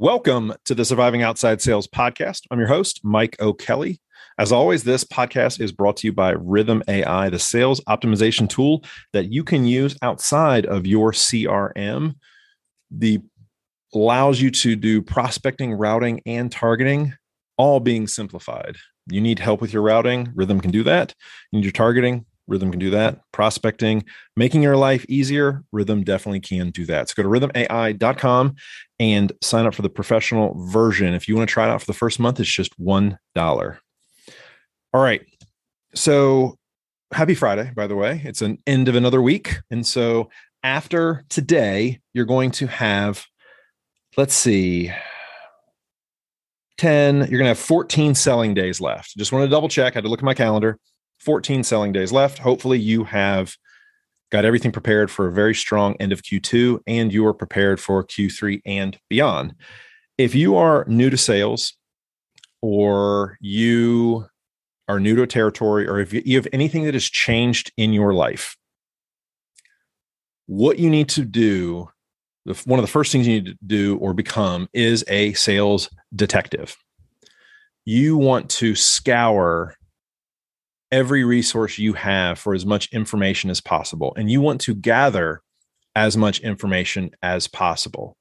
Welcome to the Surviving Outside Sales podcast. I'm your host, Mike O'Kelly. As always, this podcast is brought to you by Rithm AI, the sales optimization tool that you can use outside of your CRM. The allows you to do prospecting, routing, and targeting, all being simplified. You need help with your routing, Rithm can do that. You need your targeting, Rithm can do that. Prospecting, making your life easier, Rithm definitely can do that. So go to rhythmai.com and sign up for the professional version. If you want to try it out for the first month, it's just $1. All right. So happy Friday, by the way. It's an end of another week. And so after today, you're going to have, let's see, 10, you're going to have 14 selling days left. Just want to double check. I had to look at my calendar. 14 selling days left. Hopefully, you have got everything prepared for a very strong end of Q2 and you are prepared for Q3 and beyond. If you are new to sales or you are new to a territory or if you have anything that has changed in your life, what you need to do, one of the first things you need to do or become is a sales detective. You want to scour every resource you have for as much information as possible. And you want to gather as much information as possible.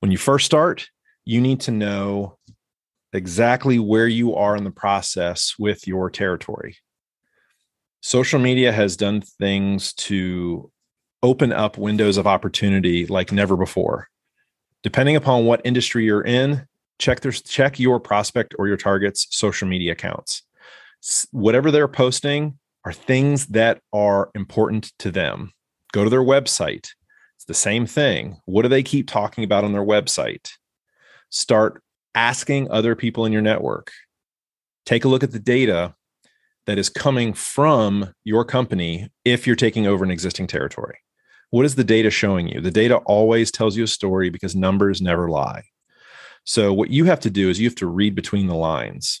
When you first start, you need to know exactly where you are in the process with your territory. Social media has done things to open up windows of opportunity like never before. Depending upon what industry you're in, check their, check your prospect or your target's social media accounts whatever they're posting are things that are important to them. Go to their website. It's the same thing. What do they keep talking about on their website? Start asking other people in your network. Take a look at the data that is coming from your company if you're taking over an existing territory. What is the data showing you? The data always tells you a story because numbers never lie. So, what you have to do is you have to read between the lines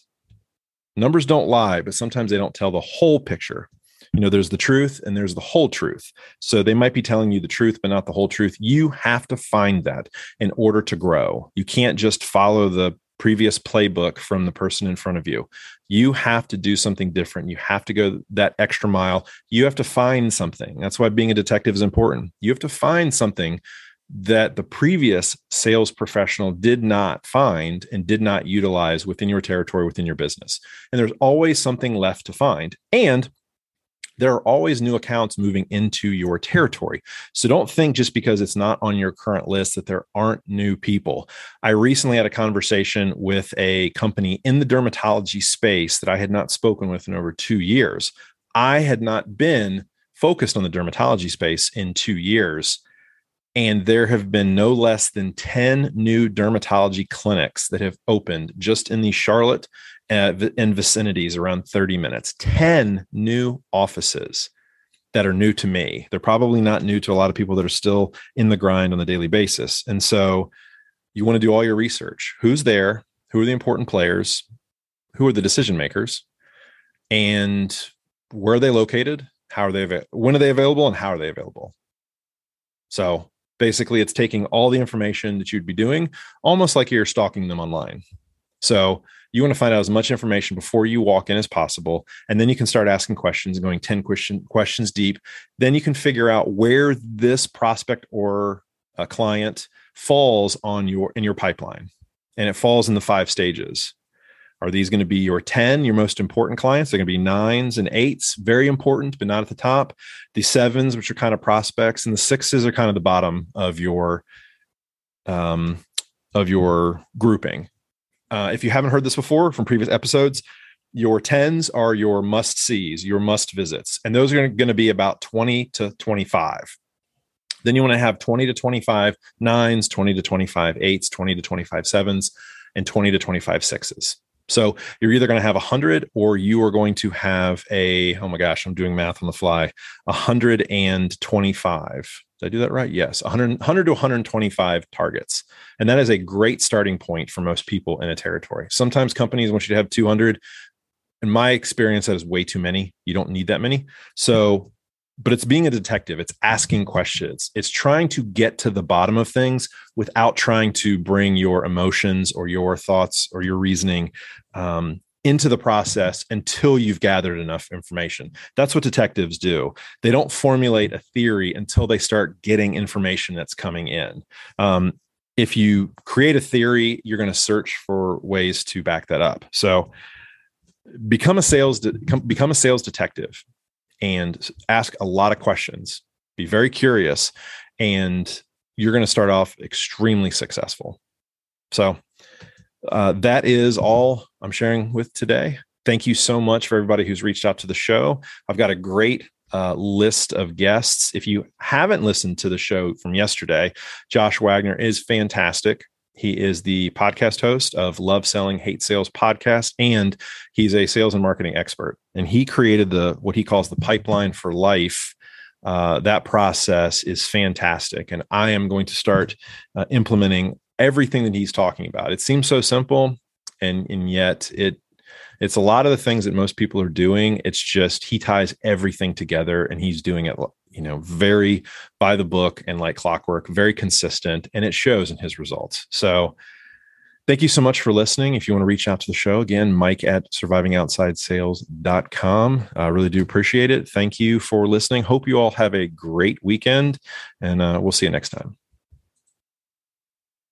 numbers don't lie, but sometimes they don't tell the whole picture. You know, there's the truth and there's the whole truth. So they might be telling you the truth, but not the whole truth. You have to find that in order to grow. You can't just follow the previous playbook from the person in front of you. You have to do something different. You have to go that extra mile. You have to find something. That's why being a detective is important. You have to find something that the previous sales professional did not find and did not utilize within your territory, within your business. And there's always something left to find. And there are always new accounts moving into your territory. So don't think just because it's not on your current list that there aren't new people. I recently had a conversation with a company in the dermatology space that I had not spoken with in over two years. I had not been focused on the dermatology space in two years and there have been no less than 10 new dermatology clinics that have opened just in the Charlotte uh, and vicinities around 30 minutes. 10 new offices that are new to me. They're probably not new to a lot of people that are still in the grind on the daily basis. And so you want to do all your research. Who's there? Who are the important players? Who are the decision makers? And where are they located? How are they? When are they available? And how are they available? So basically it's taking all the information that you'd be doing almost like you're stalking them online. So you want to find out as much information before you walk in as possible and then you can start asking questions and going 10 question, questions deep. Then you can figure out where this prospect or a client falls on your in your pipeline and it falls in the five stages are these going to be your 10, your most important clients? They're going to be nines and eights, very important, but not at the top. The sevens, which are kind of prospects, and the sixes are kind of the bottom of your um, of your grouping. Uh, if you haven't heard this before from previous episodes, your 10s are your must sees, your must visits, and those are going to be about 20 to 25. Then you want to have 20 to 25 nines, 20 to 25 eights, 20 to 25 sevens, and 20 to 25 sixes. So you're either going to have 100 or you are going to have a, oh my gosh, I'm doing math on the fly, 125. Did I do that right? Yes, 100, 100 to 125 targets. And that is a great starting point for most people in a territory. Sometimes companies want you to have 200. In my experience, that is way too many. You don't need that many. So but it's being a detective. It's asking questions. It's trying to get to the bottom of things without trying to bring your emotions or your thoughts or your reasoning um, into the process until you've gathered enough information. That's what detectives do. They don't formulate a theory until they start getting information that's coming in. Um, if you create a theory you're going to search for ways to back that up. So become a sales de- become a sales detective and ask a lot of questions. Be very curious, and you're going to start off extremely successful. So, uh, that is all I'm sharing with today. Thank you so much for everybody who's reached out to the show. I've got a great uh, list of guests. If you haven't listened to the show from yesterday, Josh Wagner is fantastic. He is the podcast host of Love Selling, Hate Sales podcast, and he's a sales and marketing expert. And he created the what he calls the pipeline for life. Uh, that process is fantastic, and I am going to start uh, implementing everything that he's talking about. It seems so simple, and and yet it it's a lot of the things that most people are doing. It's just he ties everything together, and he's doing it you know, very by the book and like clockwork, very consistent, and it shows in his results. So, thank you so much for listening. If you want to reach out to the show, again, mike at survivingoutsidesales.com. I really do appreciate it. Thank you for listening. Hope you all have a great weekend, and uh, we'll see you next time.